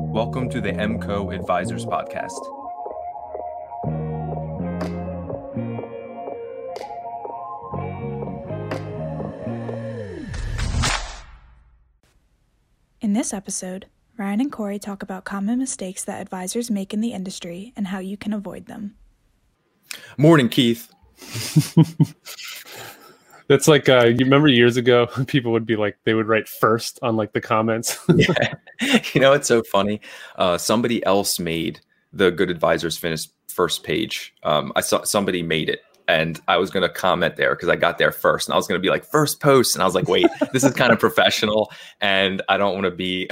Welcome to the MCO Advisors Podcast. In this episode, Ryan and Corey talk about common mistakes that advisors make in the industry and how you can avoid them. Morning, Keith. That's like uh, you remember years ago, people would be like they would write first on like the comments. yeah. You know, it's so funny. Uh, somebody else made the Good Advisors finish first page. Um, I saw somebody made it, and I was going to comment there because I got there first, and I was going to be like first post, and I was like, wait, this is kind of professional, and I don't want to be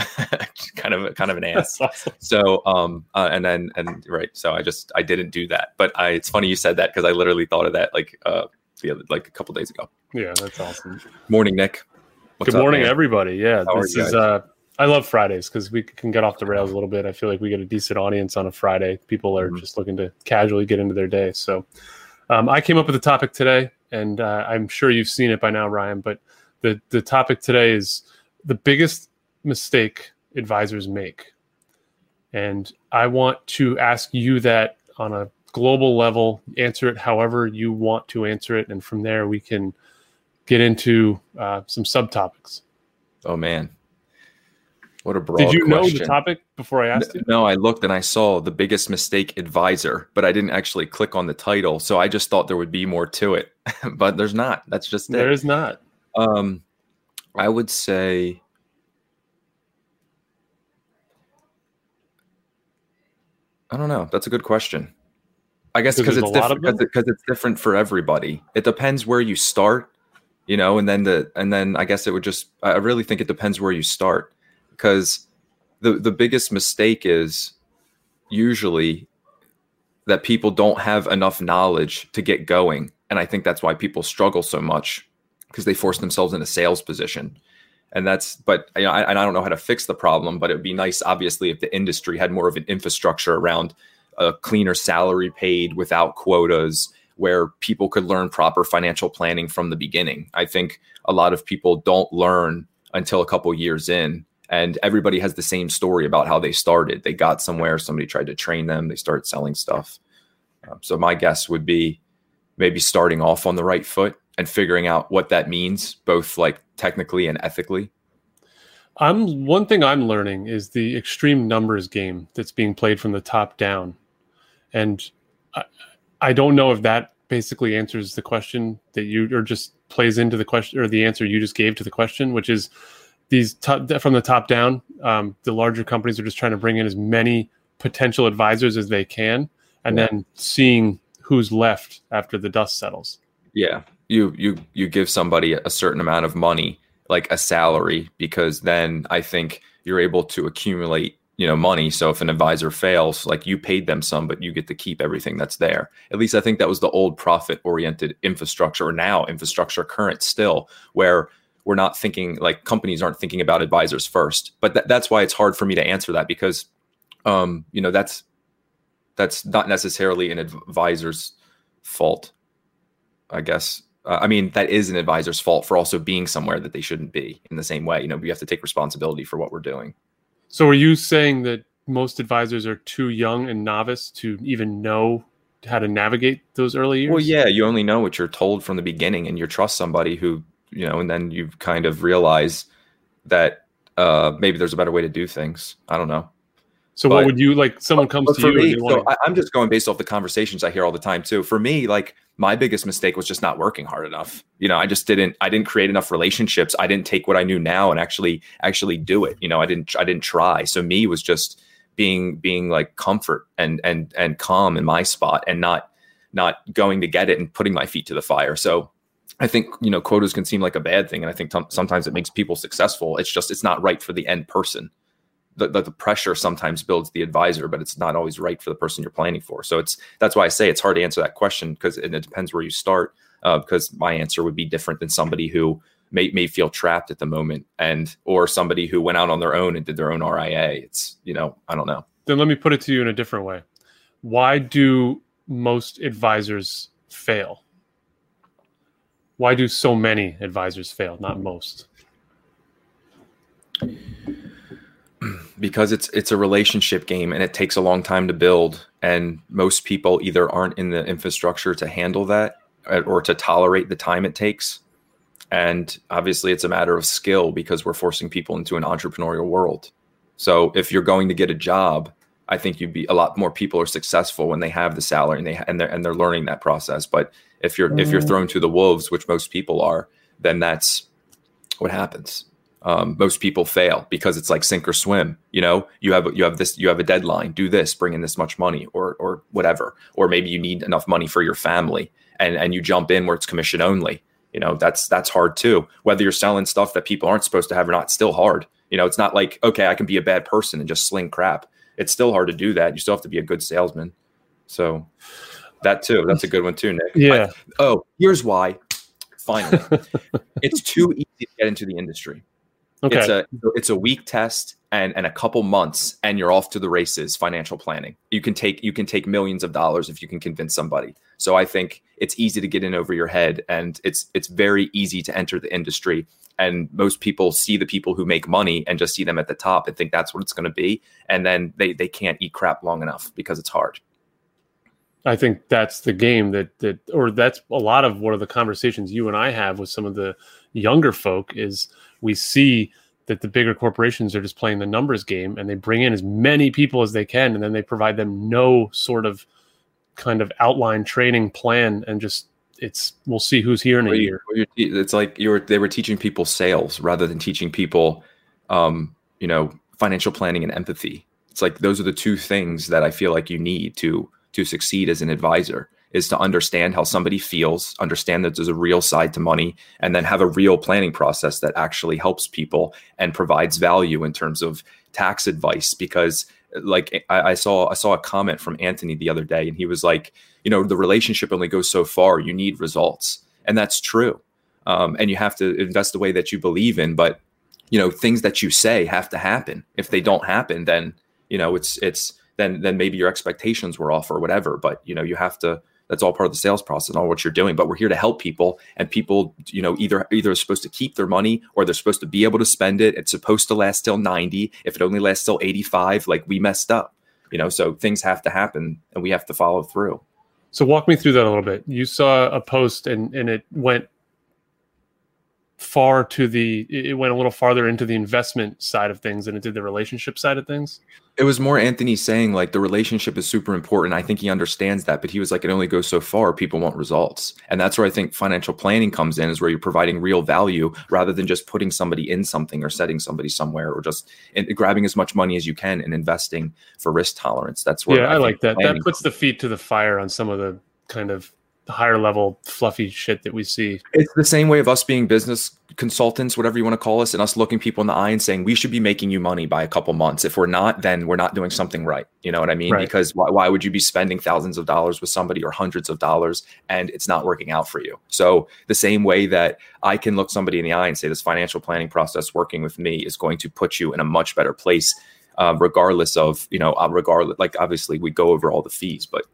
kind of kind of an ass. Awesome. So, um, uh, and then and right, so I just I didn't do that, but I, it's funny you said that because I literally thought of that like uh, the other like a couple days ago. Yeah, that's awesome. Morning, Nick. What's Good morning, everybody. Yeah, How this is uh I love Fridays because we can get off the rails a little bit. I feel like we get a decent audience on a Friday. People are mm-hmm. just looking to casually get into their day. So um, I came up with a topic today, and uh, I'm sure you've seen it by now, Ryan. But the the topic today is the biggest mistake advisors make, and I want to ask you that on a global level. Answer it however you want to answer it, and from there we can get into uh, some subtopics. Oh man, what a broad Did you question. know the topic before I asked you? No, I looked and I saw the biggest mistake advisor, but I didn't actually click on the title. So I just thought there would be more to it, but there's not. That's just there is not. Um, I would say. I don't know. That's a good question. I guess because it's different because it's different for everybody. It depends where you start, you know, and then the and then I guess it would just. I really think it depends where you start because the the biggest mistake is usually that people don't have enough knowledge to get going and i think that's why people struggle so much because they force themselves in a sales position and that's but you know, I, and I don't know how to fix the problem but it would be nice obviously if the industry had more of an infrastructure around a cleaner salary paid without quotas where people could learn proper financial planning from the beginning i think a lot of people don't learn until a couple years in and everybody has the same story about how they started. They got somewhere, somebody tried to train them, they started selling stuff. Um, so my guess would be maybe starting off on the right foot and figuring out what that means, both like technically and ethically. I'm one thing I'm learning is the extreme numbers game that's being played from the top down, and I, I don't know if that basically answers the question that you or just plays into the question or the answer you just gave to the question, which is these top, from the top down, um, the larger companies are just trying to bring in as many potential advisors as they can, and yeah. then seeing who's left after the dust settles. Yeah, you you you give somebody a certain amount of money, like a salary, because then I think you're able to accumulate you know money so if an advisor fails like you paid them some but you get to keep everything that's there at least i think that was the old profit oriented infrastructure or now infrastructure current still where we're not thinking like companies aren't thinking about advisors first. But th- that's why it's hard for me to answer that because, um, you know, that's that's not necessarily an advisor's fault. I guess. Uh, I mean, that is an advisor's fault for also being somewhere that they shouldn't be. In the same way, you know, we have to take responsibility for what we're doing. So, are you saying that most advisors are too young and novice to even know how to navigate those early years? Well, yeah, you only know what you're told from the beginning, and you trust somebody who you know, and then you kind of realize that uh, maybe there's a better way to do things. I don't know. So but, what would you like? Someone comes to you. Me, so I, I'm just going based off the conversations I hear all the time too. For me, like my biggest mistake was just not working hard enough. You know, I just didn't. I didn't create enough relationships. I didn't take what I knew now and actually actually do it. You know, I didn't. I didn't try. So me was just being being like comfort and and and calm in my spot and not not going to get it and putting my feet to the fire. So I think you know quotas can seem like a bad thing, and I think t- sometimes it makes people successful. It's just it's not right for the end person. The, the, pressure sometimes builds the advisor, but it's not always right for the person you're planning for. So it's that's why I say it's hard to answer that question because it, it, depends where you start. Uh, because my answer would be different than somebody who may may feel trapped at the moment, and or somebody who went out on their own and did their own RIA. It's you know I don't know. Then let me put it to you in a different way. Why do most advisors fail? why do so many advisors fail, not most? because it's it's a relationship game and it takes a long time to build and most people either aren't in the infrastructure to handle that or to tolerate the time it takes and obviously it's a matter of skill because we're forcing people into an entrepreneurial world so if you're going to get a job i think you'd be a lot more people are successful when they have the salary and they and they're and they're learning that process but if you're mm. if you're mm. thrown to the wolves which most people are then that's what happens um, most people fail because it's like sink or swim. You know, you have you have this you have a deadline. Do this, bring in this much money, or or whatever. Or maybe you need enough money for your family, and and you jump in where it's commission only. You know, that's that's hard too. Whether you're selling stuff that people aren't supposed to have or not, still hard. You know, it's not like okay, I can be a bad person and just sling crap. It's still hard to do that. You still have to be a good salesman. So that too, that's a good one too, Nick. Yeah. I, oh, here's why. Finally, it's too easy to get into the industry. Okay. It's a it's a week test and and a couple months and you're off to the races financial planning. You can take you can take millions of dollars if you can convince somebody. So I think it's easy to get in over your head and it's it's very easy to enter the industry and most people see the people who make money and just see them at the top and think that's what it's going to be and then they they can't eat crap long enough because it's hard. I think that's the game that that or that's a lot of what are the conversations you and I have with some of the younger folk is we see that the bigger corporations are just playing the numbers game and they bring in as many people as they can and then they provide them no sort of kind of outline training plan and just it's we'll see who's here in a year. it's like you were they were teaching people sales rather than teaching people um you know financial planning and empathy. It's like those are the two things that i feel like you need to to succeed as an advisor is to understand how somebody feels, understand that there's a real side to money, and then have a real planning process that actually helps people and provides value in terms of tax advice. Because like I, I saw I saw a comment from Anthony the other day, and he was like, you know, the relationship only goes so far. You need results, and that's true. Um, and you have to invest the way that you believe in, but you know, things that you say have to happen. If they don't happen, then you know it's it's then then maybe your expectations were off or whatever. But you know, you have to that's all part of the sales process and all what you're doing but we're here to help people and people you know either either are supposed to keep their money or they're supposed to be able to spend it. It's supposed to last till 90 if it only lasts till 85 like we messed up you know so things have to happen and we have to follow through. So walk me through that a little bit. You saw a post and and it went far to the it went a little farther into the investment side of things than it did the relationship side of things. It was more anthony saying like the relationship is super important. I think he understands that but he was like it only goes so far people want results. And that's where i think financial planning comes in is where you're providing real value rather than just putting somebody in something or setting somebody somewhere or just in, grabbing as much money as you can and investing for risk tolerance. That's where yeah i, I like that. That puts the feet to the fire on some of the kind of higher level fluffy shit that we see. It's the same way of us being business consultants, whatever you want to call us, and us looking people in the eye and saying we should be making you money by a couple months. If we're not, then we're not doing something right. You know what I mean? Right. Because why, why would you be spending thousands of dollars with somebody or hundreds of dollars and it's not working out for you? So the same way that I can look somebody in the eye and say this financial planning process working with me is going to put you in a much better place. Uh, regardless of you know uh, regardless like obviously we go over all the fees but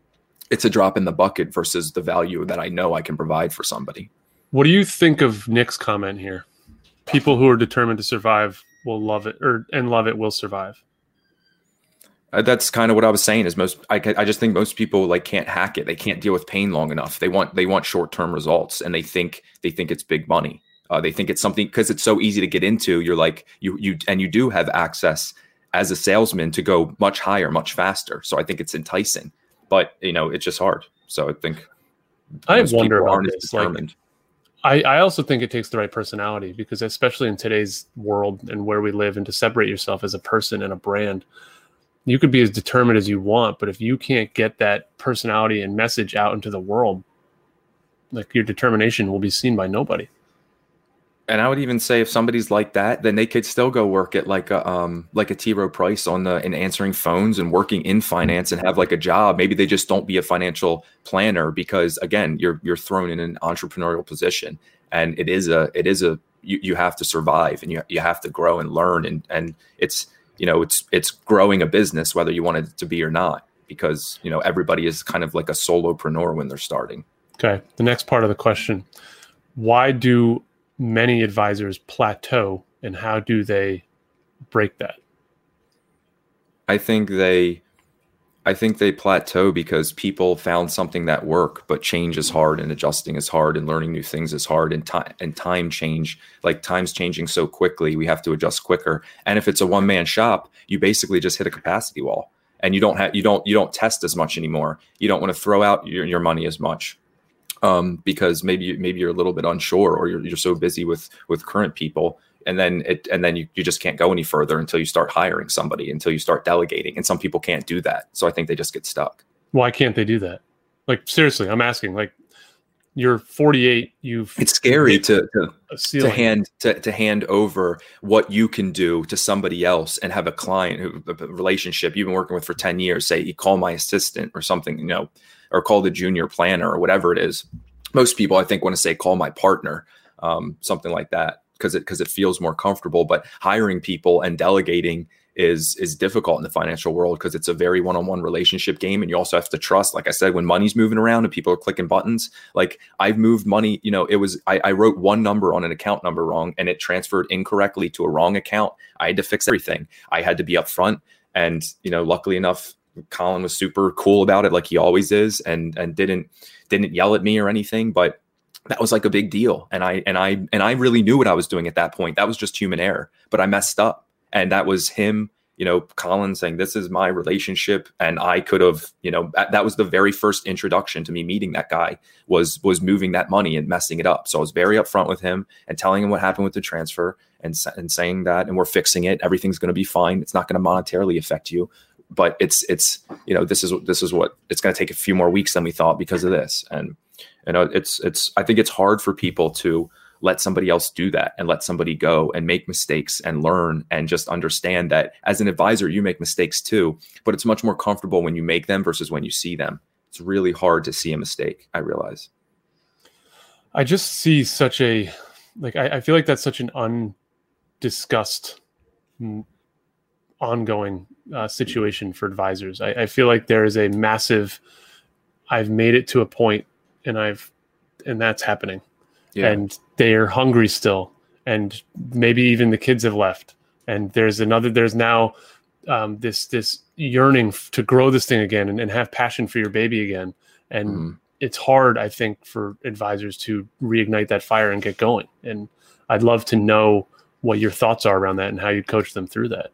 it's a drop in the bucket versus the value that I know I can provide for somebody. What do you think of Nick's comment here? People who are determined to survive will love it, or and love it will survive. Uh, that's kind of what I was saying. Is most I, I just think most people like can't hack it. They can't deal with pain long enough. They want they want short term results, and they think they think it's big money. Uh, they think it's something because it's so easy to get into. You're like you you and you do have access as a salesman to go much higher, much faster. So I think it's enticing but you know it's just hard. So I think I wonder about this. Like, I, I also think it takes the right personality because especially in today's world and where we live, and to separate yourself as a person and a brand, you could be as determined as you want, but if you can't get that personality and message out into the world, like your determination will be seen by nobody and I would even say if somebody's like that, then they could still go work at like a um like a T. Rowe Price on the in answering phones and working in finance and have like a job. Maybe they just don't be a financial planner because again, you're you're thrown in an entrepreneurial position, and it is a it is a you, you have to survive and you you have to grow and learn. And and it's you know it's it's growing a business whether you want it to be or not because you know everybody is kind of like a solopreneur when they're starting. Okay, the next part of the question: Why do many advisors plateau and how do they break that? I think they I think they plateau because people found something that work, but change is hard and adjusting is hard and learning new things is hard and time and time change like time's changing so quickly we have to adjust quicker. And if it's a one man shop, you basically just hit a capacity wall and you don't have you don't you don't test as much anymore. You don't want to throw out your, your money as much um, because maybe maybe you're a little bit unsure or you're, you're so busy with with current people and then it and then you, you just can't go any further until you start hiring somebody until you start delegating and some people can't do that. So i think they just get stuck. Why can't they do that? Like seriously i'm asking like you're 48 you've it's scary to to, to, hand to, to hand over what you can do to somebody else and have a client who a relationship you've been working with for 10 years say you call my assistant or something you know or call the junior planner or whatever it is most people i think want to say call my partner um, something like that because it because it feels more comfortable. But hiring people and delegating is is difficult in the financial world because it's a very one-on-one relationship game and you also have to trust like i said when money's moving around and people are clicking buttons like i've moved money you know it was I, I wrote one number on an account number wrong and it transferred incorrectly to a wrong account i had to fix everything i had to be upfront and you know luckily enough colin was super cool about it like he always is and and didn't didn't yell at me or anything but that was like a big deal. And i and i and i really knew what i was doing at that point. That was just human error but i messed up. And that was him you know colin saying this is my relationship and i could have you know that, that was the very first introduction to me meeting that guy was was moving that money and messing it up. So i was very upfront with him and telling him what happened with the transfer and, and saying that and we're fixing it. Everything's going to be fine. It's not going to monetarily affect you but it's it's you know this is this is what it's going to take a few more weeks than we thought because of this. And you uh, know it's it's i think it's hard for people to let somebody else do that and let somebody go and make mistakes and learn and just understand that as an advisor you make mistakes too but it's much more comfortable when you make them versus when you see them. It's really hard to see a mistake i realize. I just see such a like i, I feel like that's such an undiscussed ongoing uh, situation for advisors I, I feel like there is a massive i've made it to a point and I've and that's happening. Yeah. And they're hungry still. And maybe even the kids have left. And there's another there's now um, this this yearning f- to grow this thing again and, and, have passion for your baby again. And mm. it's hard, I think, for advisors to reignite that fire and get going. And I'd love to know what your thoughts are around that and how you coach them through that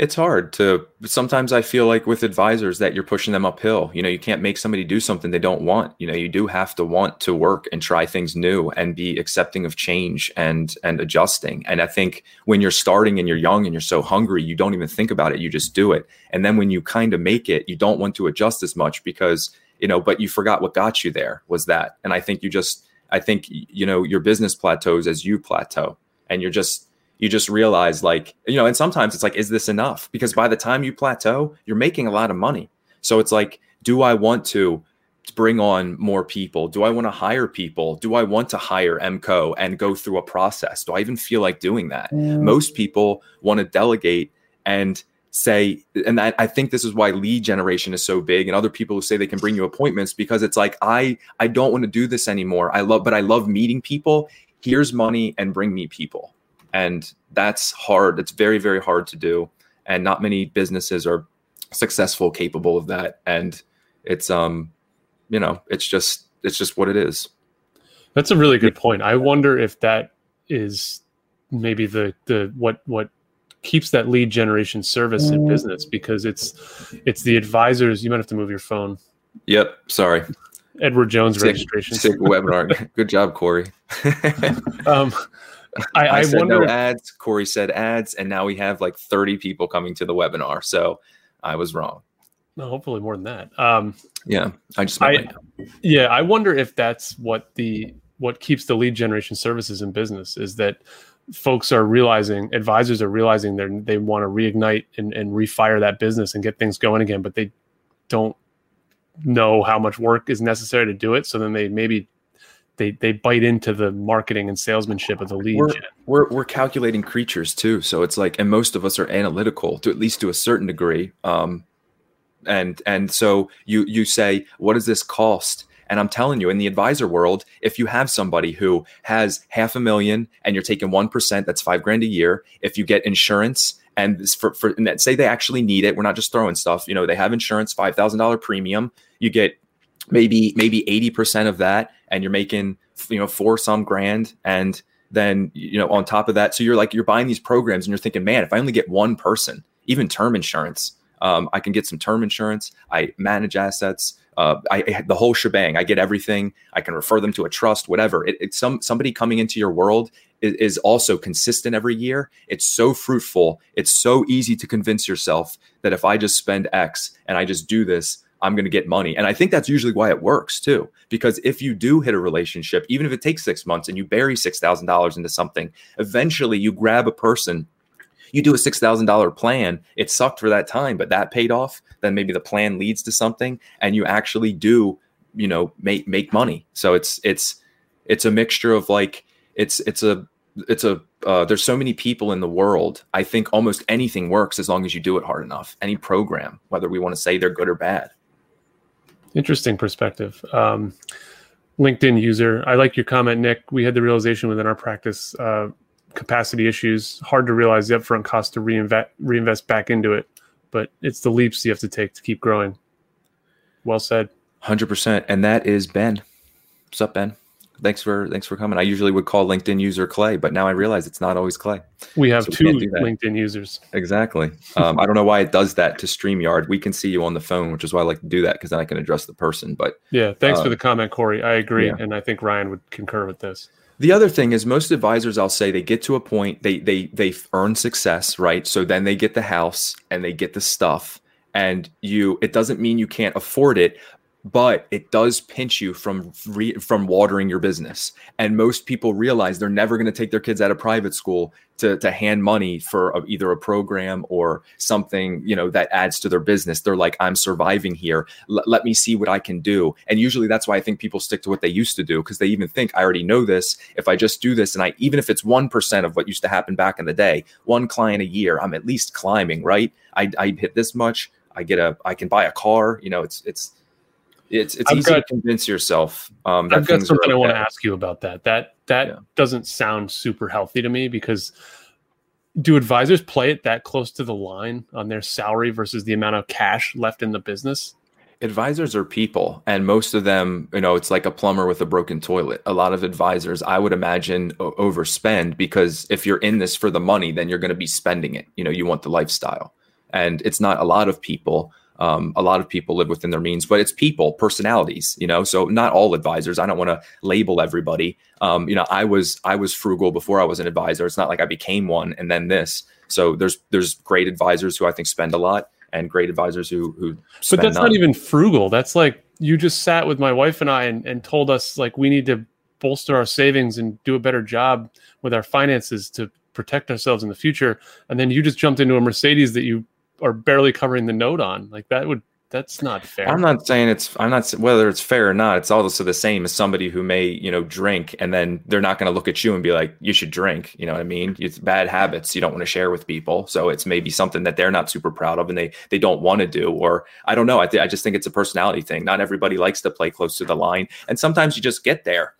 it's hard to sometimes i feel like with advisors that you're pushing them uphill. You know you can't make somebody do something they don't want. You know you do have to want to work and try things new and be accepting of change and and adjusting. And i think when you're starting and you're young and you're so hungry you don't even think about it you just do it. And then when you kind of make it you don't want to adjust as much because you know but you forgot what got you there was that. And i think you just i think you know your business plateaus as you plateau and you're just you just realize like you know and sometimes it's like is this enough? Because by the time you plateau you're making a lot of money. So it's like do i want to bring on more people? Do i want to hire people? Do i want to hire mco and go through a process? Do i even feel like doing that? Most people want to delegate and say and I, I, think this is why lead generation is so big and other people who say they can bring you appointments because it's like i i don't want to do this anymore. I love but i love meeting people. Here's money and bring me people and that's hard it's very very hard to do. And not many businesses are successful capable of that. And it's um you know it's just it's just what it is. That's a really good point. I wonder if that is maybe the the what what keeps that lead generation service in business because it's it's the advisors you might have to move your phone. Yep sorry. Edward jones sick, registration. sick webinar. Good job corey. Um I, I, I said wonder... no ads. Corey said ads, and now we have like 30 people coming to the webinar. So I was wrong. No, hopefully more than that. Um, yeah, I just I, yeah, I wonder if that's what the what keeps the lead generation services in business is that folks are realizing, advisors are realizing they they want to reignite and, and refire that business and get things going again, but they don't know how much work is necessary to do it. So then they maybe they they bite into the marketing and salesmanship of the lead. We're, we're, we're calculating creatures too, so it's like, and most of us are analytical to at least to a certain degree. Um, and and so you you say, what does this cost? And I'm telling you, in the advisor world, if you have somebody who has half a million and you're taking 1%, that's five grand a year. If you get insurance and for, for and say they actually need it we're not just throwing stuff you know they have insurance $5000 premium you get maybe maybe 80% of that and you're making you know four some grand and then you know on top of that so you're like you're buying these programs and you're thinking man if i only get one person even term insurance um, i can get some term insurance i manage assets uh, I, I, the whole shebang. I get everything. I can refer them to a trust, whatever. It, it's some somebody coming into your world is, is, also consistent every year. It's so fruitful. It's so easy to convince yourself that if I just spend X and I just do this, I'm going to get money. And I think that's usually why it works too. Because if you do hit a relationship, even if it takes six months and you bury $6,000 into something, eventually you grab a person, you do a $6,000 plan. It sucked for that time, but that paid off. Then maybe the plan leads to something and you actually do, you know, make, make money. So it's, it's, it's a mixture of like, it's, it's a, it's a uh, there's so many people in the world. I think almost anything works as long as you do it hard enough. Any program, whether we want to say they're good or bad. Interesting perspective. Um, LinkedIn user. I like your comment, Nick. We had the realization within our practice uh, capacity issues. Hard to realize the upfront cost to reinvest reinvest back into it, but it's the leaps you have to take to keep growing. Well said. Hundred percent. And that is Ben. What's up, Ben? Thanks for thanks for coming. I usually would call LinkedIn user Clay, but now I realize it's not always Clay. We have so two we LinkedIn users. Exactly. Um, I don't know why it does that to Streamyard. We can see you on the phone, which is why I like to do that because then I can address the person. But yeah, thanks uh, for the comment, Corey. I agree, yeah. and I think Ryan would concur with this. The other thing is most advisors I'll say they get to a point they they they earn success, right? So then they get the house and they get the stuff and you it doesn't mean you can't afford it, but it does pinch you from re- from watering your business. And most people realize they're never going to take their kids out of private school to to hand money for a, either a program or something you know that adds to their business. They're like, I'm surviving here. L- let me see what I can do. And usually that's why I think people stick to what they used to do because they even think I already know this. If I just do this, and I even if it's one percent of what used to happen back in the day, one client a year, I'm at least climbing. Right? I I hit this much. I get a I can buy a car. You know, it's it's it's it's I've easy got, to convince yourself. Um, I've got something I want to ask you about that. That that yeah. doesn't sound super healthy to me because do advisors play it that close to the line on their salary versus the amount of cash left in the business? Advisors are people, and most of them, you know, it's like a plumber with a broken toilet. A lot of advisors, I would imagine, overspend because if you're in this for the money, then you're going to be spending it. You know, you want the lifestyle, and it's not a lot of people um, a lot of people live within their means, but it's people, personalities, you know. So not all advisors. I don't want to label everybody. Um, you know, I was I was frugal before I was an advisor. It's not like I became one and then this. So there's there's great advisors who I think spend a lot and great advisors who who. But that's none. not even frugal. That's like you just sat with my wife and I and, and told us like we need to bolster our savings and do a better job with our finances to protect ourselves in the future. And then you just jumped into a Mercedes that you are barely covering the note on. Like that would that's not fair. I'm not saying it's I'm not whether it's fair or not. It's also the same as somebody who may you know drink and then they're not going to look at you and be like you should drink. You know what I mean? It's bad habits you don't want to share with people. So it's maybe something that they're not super proud of and they they don't want to do. Or I don't know. I th- I just think it's a personality thing. Not everybody likes to play close to the line, and sometimes you just get there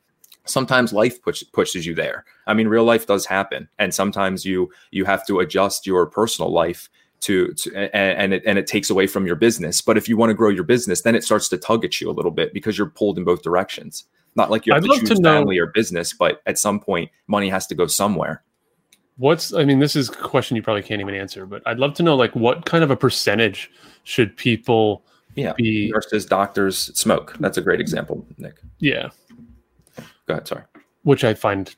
sometimes life push, pushes you there i mean real life does happen and sometimes you you have to adjust your personal life to, to and, and it and it takes away from your business. But if you want to grow your business, then it starts to tug at you a little bit because you're pulled in both directions. Not like you have I'd to choose to family or business, but at some point, money has to go somewhere. What's I mean, this is a question you probably can't even answer, but I'd love to know like what kind of a percentage should people yeah be nurses, doctors smoke. That's a great example, Nick. Yeah. Go ahead. Sorry. Which I find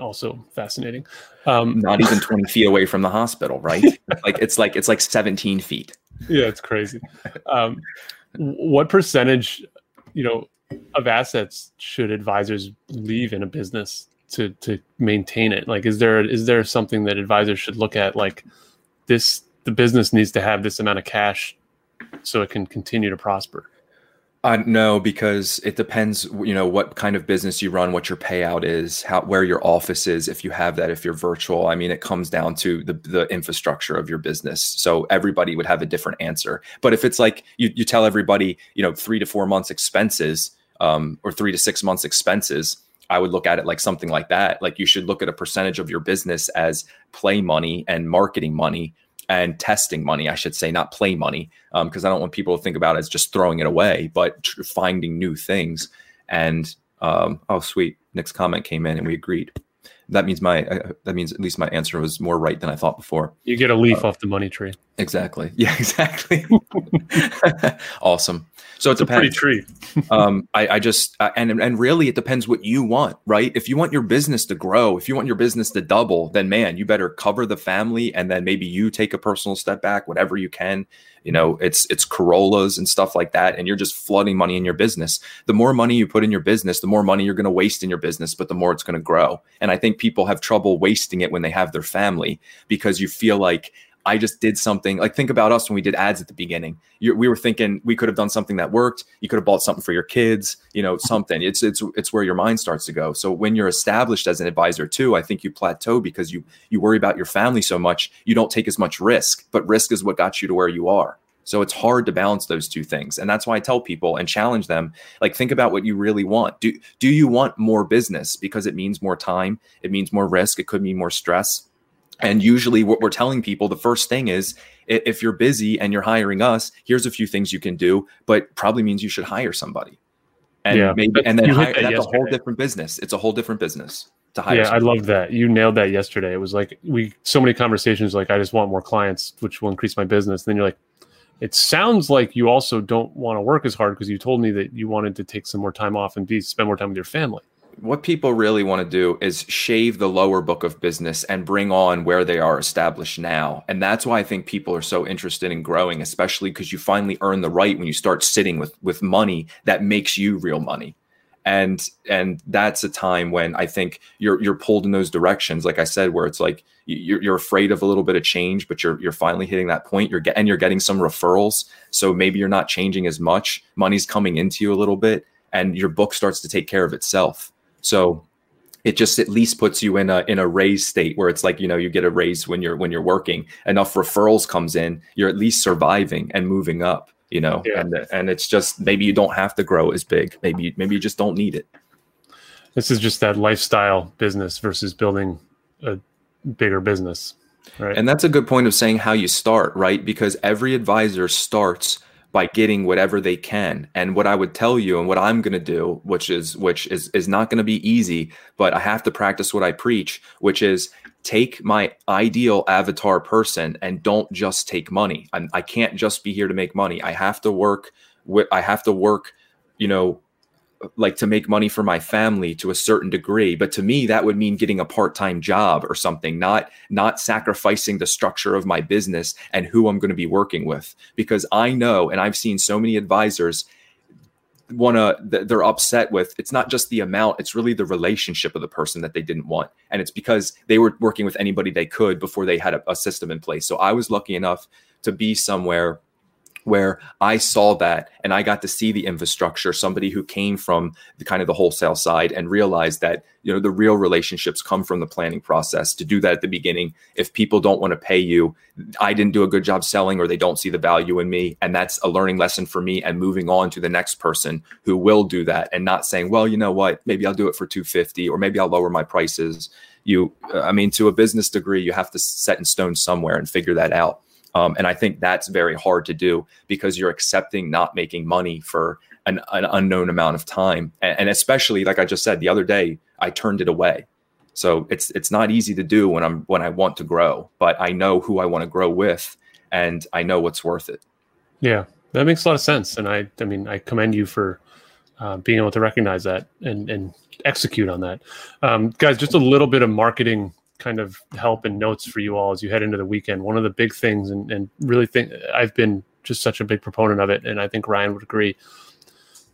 also fascinating. Um, Not even 20 feet away from the hospital, right? like it's like it's like 17 feet. Yeah, it's crazy. Um, what percentage, you know, of assets should advisors leave in a business to to maintain it? Like, is there is there something that advisors should look at? Like, this the business needs to have this amount of cash so it can continue to prosper. Uh, no, because it depends. You know what kind of business you run, what your payout is, how where your office is. If you have that, if you're virtual, I mean, it comes down to the the infrastructure of your business. So everybody would have a different answer. But if it's like you you tell everybody, you know, three to four months expenses, um, or three to six months expenses, I would look at it like something like that. Like you should look at a percentage of your business as play money and marketing money and testing money, I should say, not play money, because um, I don't want people to think about it as just throwing it away, but tr- finding new things. And um, oh, sweet, Nick's comment came in and we agreed that means my uh, that means at least my answer was more right than I thought before. You get a leaf uh, off the money tree. Exactly. Yeah. Exactly. awesome. So it's, it's a pretty tree. um, I, I just uh, and and really it depends what you want, right? If you want your business to grow, if you want your business to double, then man, you better cover the family, and then maybe you take a personal step back, whatever you can. You know, it's it's Corollas and stuff like that, and you're just flooding money in your business. The more money you put in your business, the more money you're going to waste in your business, but the more it's going to grow. And I think people have trouble wasting it when they have their family because you feel like I just did something like think about us when we did ads at the beginning. You're, we were thinking we could have done something that worked. You could have bought something for your kids, you know, something. It's it's it's where your mind starts to go. So when you're established as an advisor too, I think you plateau because you you worry about your family so much. You don't take as much risk, but risk is what got you to where you are. So it's hard to balance those two things. And that's why I tell people and challenge them like think about what you really want. Do do you want more business because it means more time, it means more risk, it could mean more stress and usually, what we're telling people the first thing is if you're busy and you're hiring us, here's a few things you can do, but probably means you should hire somebody. And yeah, maybe, and then hire, that that's yesterday. a whole different business. It's a whole different business to hire. Yeah, somebody. I love that. You nailed that yesterday. It was like we so many conversations like I just want more clients, which will increase my business. And then you're like, it sounds like you also don't want to work as hard because you told me that you wanted to take some more time off and be spend more time with your family what people really want to do is shave the lower book of business and bring on where they are established now. And that's why I think people are so interested in growing, especially because you finally earn the right when you start sitting with with money that makes you real money. And and that's a time when I think you're you're pulled in those directions, like I said, where it's like you're, you're afraid of a little bit of change, but you're you're finally hitting that point. You're getting and you're getting some referrals, so maybe you're not changing as much. Money's coming into you a little bit, and your book starts to take care of itself so it just at least puts you in a in a raise state where it's like you know you get a raise when you're when you're working. Enough referrals comes in you're at least surviving and moving up you know? Yeah. and and it's just maybe you don't have to grow as big. Maybe maybe you just don't need it. This is just that lifestyle business versus building a bigger business right? And that's a good point of saying how you start right? Because every advisor starts by getting whatever they can. And what I would tell you and what I'm going to do, which is which is is not going to be easy, but I have to practice what I preach, which is take my ideal avatar person and don't just take money. I'm, I can not just be here to make money. I have to work with I have to work, you know, like to make money for my family to a certain degree but to me that would mean getting a part-time job or something not not sacrificing the structure of my business and who I'm going to be working with. Because I know and I've seen so many advisors want to they're upset with it's not just the amount it's really the relationship of the person that they didn't want. And it's because they were working with anybody they could before they had a, a system in place. So i was lucky enough to be somewhere where I saw that and I got to see the infrastructure, somebody who came from the kind of the wholesale side and realized that, you know, the real relationships come from the planning process. To do that at the beginning, if people don't want to pay you, I didn't do a good job selling or they don't see the value in me. And that's a learning lesson for me and moving on to the next person who will do that and not saying, well, you know what, maybe I'll do it for 250 or maybe I'll lower my prices. You, I mean, to a business degree, you have to set in stone somewhere and figure that out. Um, and I think that's very hard to do because you're accepting not making money for an, an unknown amount of time. And, and, especially, like I just said the other day, I turned it away. So it's it's not easy to do when I'm when I want to grow, but I know who I want to grow with, and I know what's worth it. Yeah, that makes a lot of sense. And I I mean I commend you for uh, being able to recognize that and and execute on that, um, guys. Just a little bit of marketing kind of help and notes for you all as you head into the weekend. One of the big things, and, and really think I've been just such a big proponent of it, and I think Ryan would agree.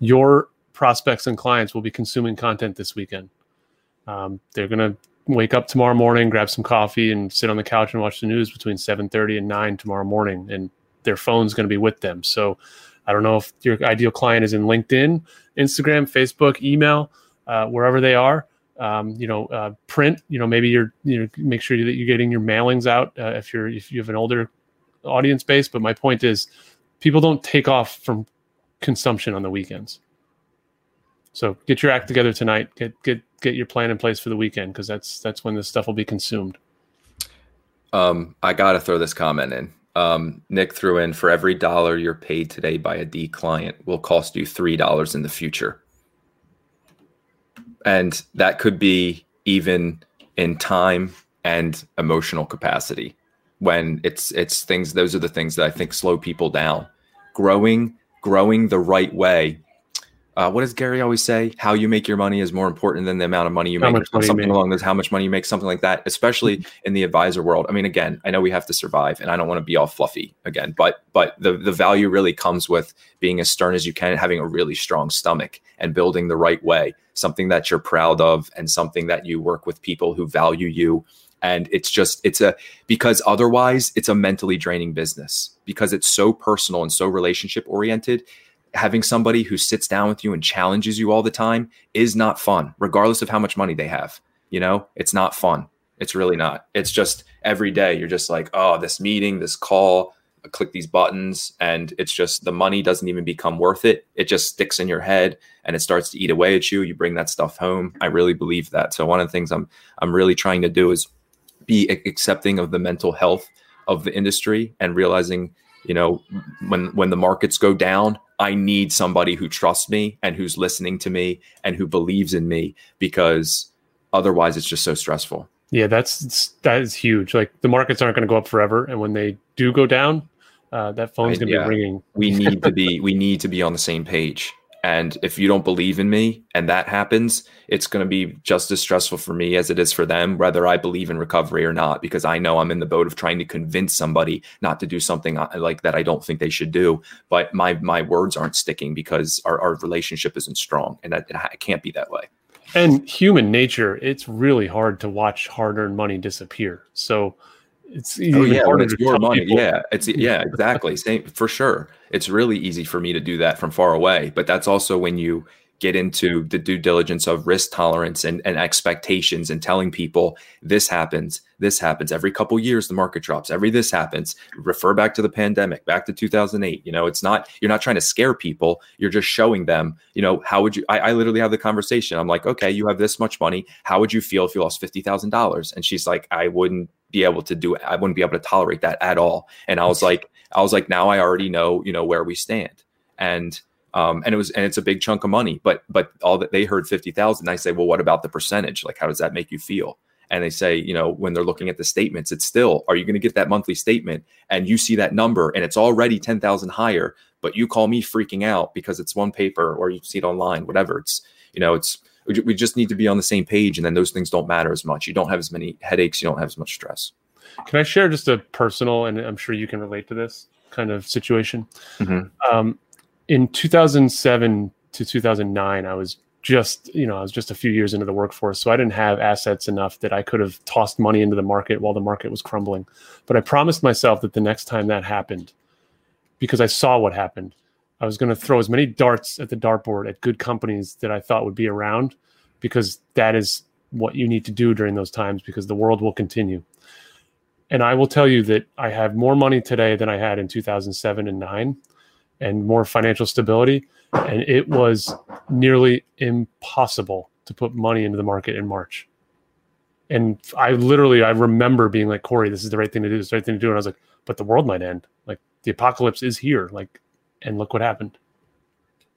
Your prospects and clients will be consuming content this weekend. Um, they're going to wake up tomorrow morning, grab some coffee, and sit on the couch and watch the news between 7:30 and 9 tomorrow morning, and their phone's going to be with them. So, I don't know if your ideal client is in LinkedIn, Instagram, Facebook, email, uh, wherever they are um, you know, uh, print. You know, maybe you're you know make sure that you're getting your mailings out uh, if you're if you have an older audience base. But my point is, people don't take off from consumption on the weekends. So get your act together tonight. Get get get your plan in place for the weekend because that's that's when this stuff will be consumed. Um, I gotta throw this comment in. Um, Nick threw in for every dollar you're paid today by a D client will cost you three dollars in the future, and that could be even in time and emotional capacity. When it's it's things, those are the things that I think slow people down. Growing, growing the right way uh, what does Gary always say? How you make your money is more important than the amount of money you how make. something along those, how much money you make, something like that. Especially mm-hmm. in the advisor world. I mean, again, I know we have to survive, and I don't want to be all fluffy again, but but the the value really comes with being as stern as you can, having a really strong stomach, and building the right way, something that you're proud of, and something that you work with people who value you. And it's just it's a because otherwise it's a mentally draining business because it's so personal and so relationship oriented having somebody who sits down with you and challenges you all the time is not fun, regardless of how much money they have. You know, it's not fun. It's really not. It's just every day you're just like, oh, this meeting, this call, I click these buttons, and it's just the money doesn't even become worth it. It just sticks in your head and it starts to eat away at you. You bring that stuff home. I really believe that. So one of the things I'm I'm really trying to do is be accepting of the mental health of the industry and realizing, you know, when when the markets go down, I need somebody who trusts me and who's listening to me and who believes in me because otherwise it's just so stressful. Yeah, that's that is huge. Like the markets aren't going to go up forever, and when they do go down, uh, that phone's going to yeah. be ringing. we need to be we need to be on the same page. And if you don't believe in me and that happens, it's going to be just as stressful for me as it is for them, whether I believe in recovery or not, because I know I'm in the boat of trying to convince somebody not to do something uh, like that I don't think they should do. But my my words aren't sticking because our, our relationship isn't strong, and that it can't be that way. And human nature, it's really hard to watch hard earned money disappear. So it's oh yeah, it's your money. People. Yeah, it's yeah, exactly. Same for sure. It's really easy for me to do that from far away, but that's also when you get into the due diligence of risk tolerance and, and expectations and telling people this happens, this happens every couple years, the market drops, every this happens. Refer back to the pandemic, back to 2008. You know, it's not, you're not trying to scare people. You're just showing them, you know, how would you, I, I literally have the conversation. I'm like, okay, you have this much money. How would you feel if you lost $50,000? And she's like, I wouldn't be able to do it. I wouldn't be able to tolerate that at all. And I was like, I was like, now I already know, you know, where we stand. And um, and it was and it's a big chunk of money, but but all that they heard fifty thousand. I say, well, what about the percentage? Like, how does that make you feel? And they say, you know, when they're looking at the statements, it's still, are you going to get that monthly statement and you see that number and it's already ten thousand higher, but you call me freaking out because it's one paper or you see it online, whatever. It's you know, it's we just need to be on the same page and then those things don't matter as much. You don't have as many headaches you don't have as much stress. Can i share just a personal and i'm sure you can relate to this kind of situation? Mm-hmm. um, in 2007 to 2009 i was just you know i was just a few years into the workforce so i didn't have assets enough that i could have tossed money into the market while the market was crumbling. But i promised myself that the next time that happened because i saw what happened I was going to throw as many darts at the dartboard at good companies that I thought would be around because that is what you need to do during those times because the world will continue. And I will tell you that I have more money today than I had in 2007 and 9 and more financial stability and it was nearly impossible to put money into the market in March. And I literally I remember being like Corey, this is the right thing to do, this is the right thing to do and I was like, but the world might end. Like the apocalypse is here. Like and look what happened.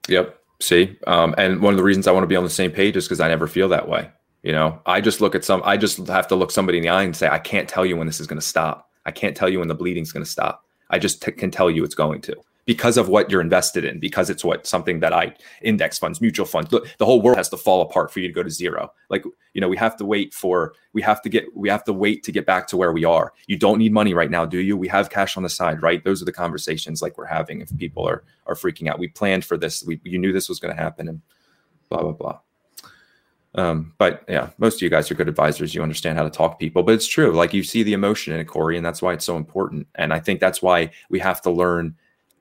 Yep. See, um, and one of the reasons I want to be on the same page is because I never feel that way. You know, I just look at some. I just have to look somebody in the eye and say, I can't tell you when this is going to stop. I can't tell you when the bleeding's going to stop. I just t- can tell you it's going to because of what you're invested in, because it's what something that I index funds, mutual funds, the, whole world has to fall apart for you to go to zero. Like, you know, we have to wait for, we have to get, we have to wait to get back to where we are. You don't need money right now, do you? We have cash on the side, right? Those are the conversations like we're having if people are, are freaking out. We planned for this. We, you knew this was going to happen and blah, blah, blah. Um, but yeah, most of you guys are good advisors. You understand how to talk people, but it's true. Like you see the emotion in it, Corey, and that's why it's so important. And I think that's why we have to learn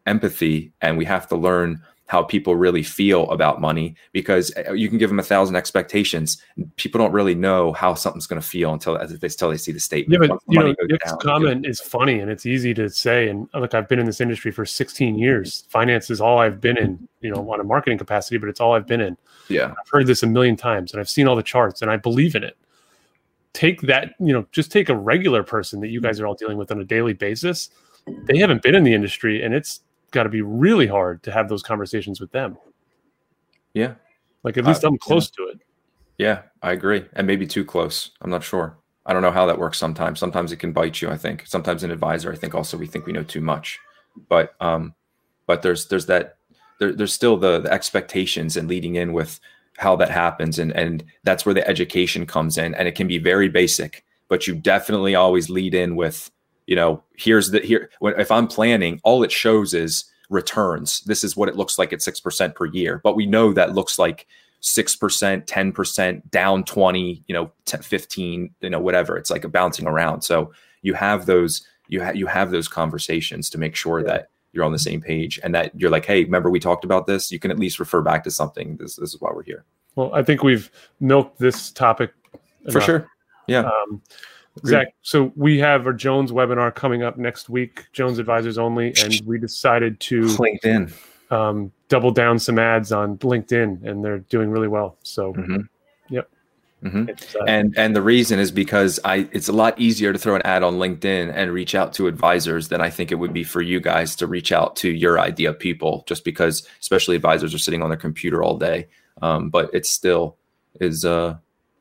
empathy and we have to learn how people really feel about money because uh, you can give them a thousand expectations. People don't really know how something's going to feel until they until they see the statement. Yeah, but you know, Nick's down, comment is funny and it's easy to say. And look, I've been in this industry for 16 years. Finance is all I've been in. You know, on a marketing capacity, but it's all I've been in. Yeah, I've heard this a million times, and I've seen all the charts, and I believe in it. take that, you know, just take a regular person that you guys are all dealing with on a daily basis. They haven't been in the industry, and it's got to be really hard to have those conversations with them. Yeah, like at least uh, I'm close yeah. to it. Yeah, I agree, and maybe too close. I'm not sure. I don't know how that works. Sometimes, sometimes it can bite you. I think sometimes an advisor. I think also we think we know too much, but um, but there's there's that there, there's still the, the expectations and leading in with how that happens and and that's where the education comes in and it can be very basic but you definitely always lead in with you know here's the here when if i'm planning all it shows is returns this is what it looks like at 6% per year but we know that looks like 6% 10% down 20 you know 10, 15 you know whatever it's like a bouncing around so you have those you have you have those conversations to make sure yeah. that you're on the same page and that you're like, hey, remember we talked about this? You can at least refer back to something. This, this is why we're here. Well, I think we've milked this topic enough. for sure. Yeah. Um, Zach, so we have our Jones webinar coming up next week, Jones Advisors only, and we decided to LinkedIn um, double down some ads on LinkedIn, and they're doing really well. So, mm-hmm. yep. Mm-hmm. Uh, and and the reason is because I it's a lot easier to throw an ad on LinkedIn and reach out to advisors than I think it would be for you guys to reach out to your idea people. Just because, especially advisors are sitting on their computer all day, um, but it still is uh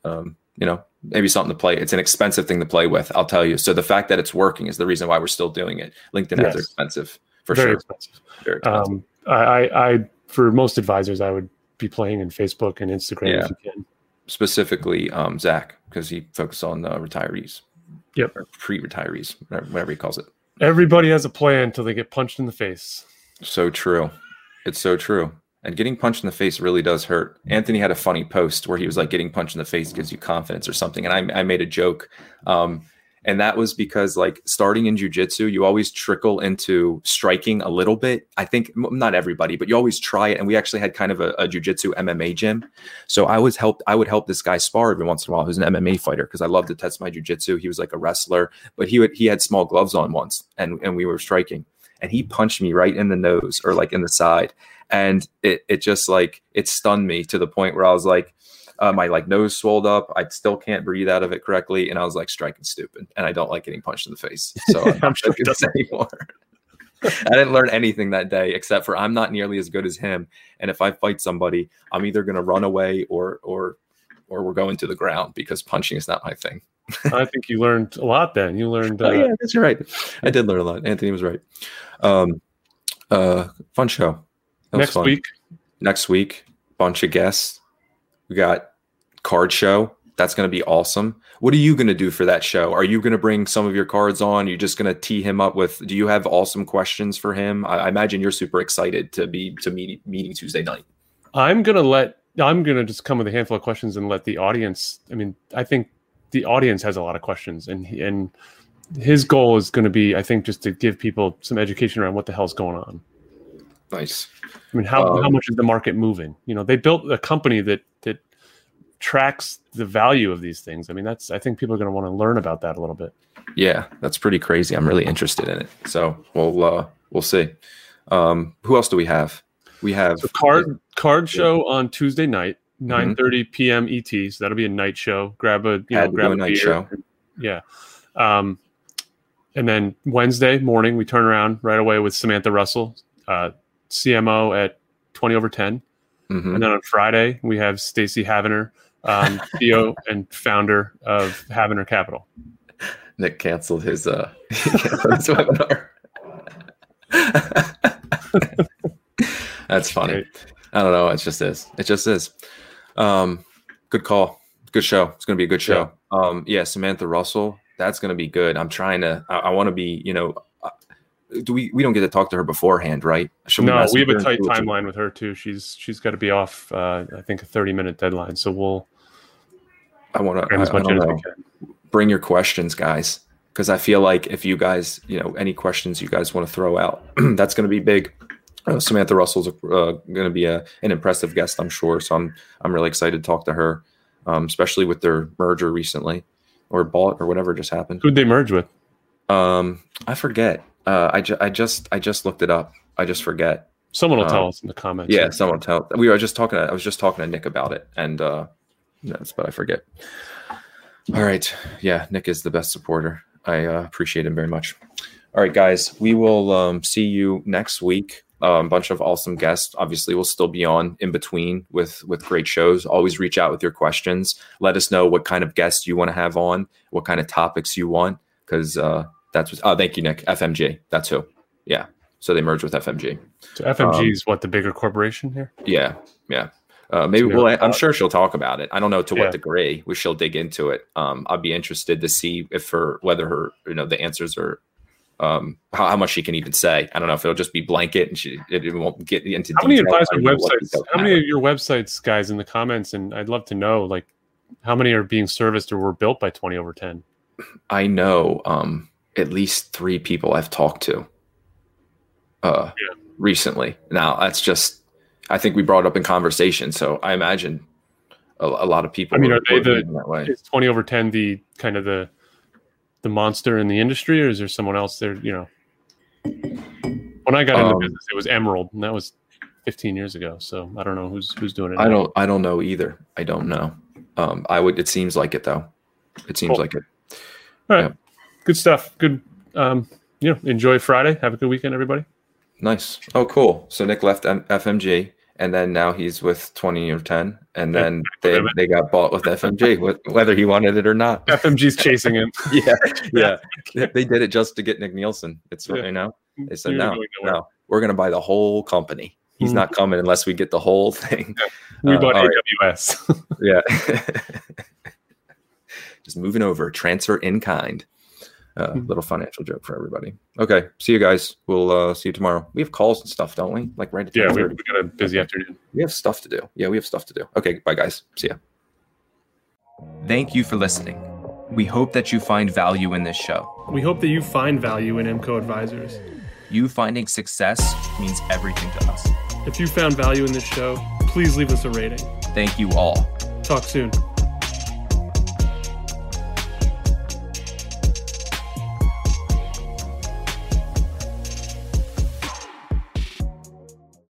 um, you know maybe something to play. It's an expensive thing to play with. I'll tell you. So the fact that it's working is the reason why we're still doing it. LinkedIn yes. ads are expensive for Very sure. Expensive. Very expensive. Um, I, I for most advisors I would be playing in Facebook and Instagram yeah. if you can specifically um, Zach because he focuses on uh, retirees. Yep. Or pre-retirees, whatever he calls it. Everybody has a plan until they get punched in the face. So true. It's so true. And getting punched in the face really does hurt. Anthony had a funny post where he was like, "Getting punched in the face gives you confidence" or something. And I, I made a joke. Um, and that was because like starting in jujitsu you always trickle into striking a little bit i think not everybody but you always try it and we actually had kind of a, a jujitsu mma gym so i was helped i would help this guy spar every once in a while who's an mma fighter because i love to test my jujitsu he was like a wrestler but he would he had small gloves on once and and we were striking and he punched me right in the nose or like in the side and it, it just like it stunned me to the point where i was like uh, my like nose swelled up. I still can't breathe out of it correctly, and I was like striking stupid. And I don't like getting punched in the face, so I'm not sure this anymore. I didn't learn anything that day except for I'm not nearly as good as him. And if I fight somebody, I'm either going to run away or or or we're going to the ground because punching is not my thing. I think you learned a lot then. You learned. Uh... Oh, yeah, that's right. I did learn a lot. Anthony was right. Um, uh, fun show. Next fun. week. Next week, bunch of guests. We got card show. That's going to be awesome. What are you going to do for that show? Are you going to bring some of your cards on? You're just going to tee him up with? Do you have awesome questions for him? I, I imagine you're super excited to be to meet meeting Tuesday night. I'm going to let. I'm going to just come with a handful of questions and let the audience. I mean, I think the audience has a lot of questions, and and his goal is going to be, I think, just to give people some education around what the hell's going on. Nice. I mean, how, um, how much is the market moving? You know, they built a company that that tracks the value of these things. I mean, that's I think people are going to want to learn about that a little bit. Yeah, that's pretty crazy. I'm really interested in it. So we'll uh, we'll see. Um, who else do we have? We have so card card show on Tuesday night, 9 30 p.m. ET. So that'll be a night show. Grab a you know grab a night show. Yeah. Um, and then Wednesday morning we turn around right away with Samantha Russell, uh, CMO at 20 over 10. Mm-hmm. And then on Friday we have Stacy Havener um, CEO and founder of Havener Capital. Nick canceled his uh his webinar. That's funny. I don't know. It just is. It just is. Um, good call. Good show. It's going to be a good show. Yeah. Um, yeah, Samantha Russell. That's going to be good. I'm trying to. I, I want to be. You know, do we? We don't get to talk to her beforehand, right? Should no, we, we have a tight timeline with her too. She's she's got to be off. Uh, I think a 30 minute deadline. So we'll I want to. as much as know, bring your questions, guys, because I feel like if you guys, you know, any questions you guys want to throw out, that's going to be big. Uh, Samantha Russell's uh, going to be a, an impressive guest, I'm sure. So I'm I'm really excited to talk to her, um, especially with their merger recently, or bought or whatever just happened. Who'd they merge with? Um, I forget. Uh, I, ju- I just I just looked it up. I just forget. Someone will um, tell us in the comments. Yeah, someone will tell. We were just talking. I was just talking to Nick about it, and uh, Yes, but I forget. All right. Yeah, Nick is the best supporter. I uh, appreciate him very much. All right, guys, we will um, see you next week. A bunch of awesome guests. Obviously, we'll still be on in between with with great shows. Always reach out with your questions. Let us know what kind of guests you want to have on, what kind of topics you want, because uh, that's what. Oh, thank you, Nick. FMG. That's who. Yeah. So they merged with FMG. So FMG um, is what the bigger corporation here. Yeah. Yeah. Uh, maybe well, I'm sure she'll talk about it. I don't know to yeah. what degree. We she'll dig into it. Um, I'd be interested to see if her whether her you know the answers are um, how, how, much she can even say. I don't know if it'll just be blanket and she it, it won't get into. How many advisor websites? How many of your websites, guys, in the comments? And I'd love to know like how many are being serviced or were built by twenty over ten. I know um, at least three people I've talked to uh, yeah. recently. Now that's just I think we brought up in conversation. So I imagine a, a lot of people. I mean, are they the that way. is twenty over ten the kind of the the monster in the industry, or is there someone else there? You know, when I got into um, business, it was Emerald, and that was fifteen years ago. So I don't know who's who's doing it. I now. don't. I don't know either. I don't know. Um, I would. It seems like it though. It seems cool. like it. All right. Yeah. Good stuff. Good. Um, you know, enjoy Friday. Have a good weekend, everybody. Nice. Oh, cool. So Nick left M- FMG, and then now he's with twenty or ten, and then they they got bought with FMG, whether he wanted it or not. FMG's chasing him. yeah, yeah. they did it just to get Nick Nielsen. It's yeah. you know they said no, no, we're going to buy the whole company. He's mm-hmm. not coming unless we get the whole thing. Yeah. We uh, bought AWS. yeah. just moving over, transfer in kind. A uh, mm-hmm. little financial joke for everybody. Okay, see you guys. We'll uh, see you tomorrow. We have calls and stuff, don't we? Like right at yeah, we, we got a busy afternoon. We have stuff to do. Yeah, we have stuff to do. Okay, bye guys. See ya. Thank you for listening. We hope that you find value in this show. We hope that you find value in MCO Advisors. You finding success means everything to us. If you found value in this show, please leave us a rating. Thank you all. Talk soon.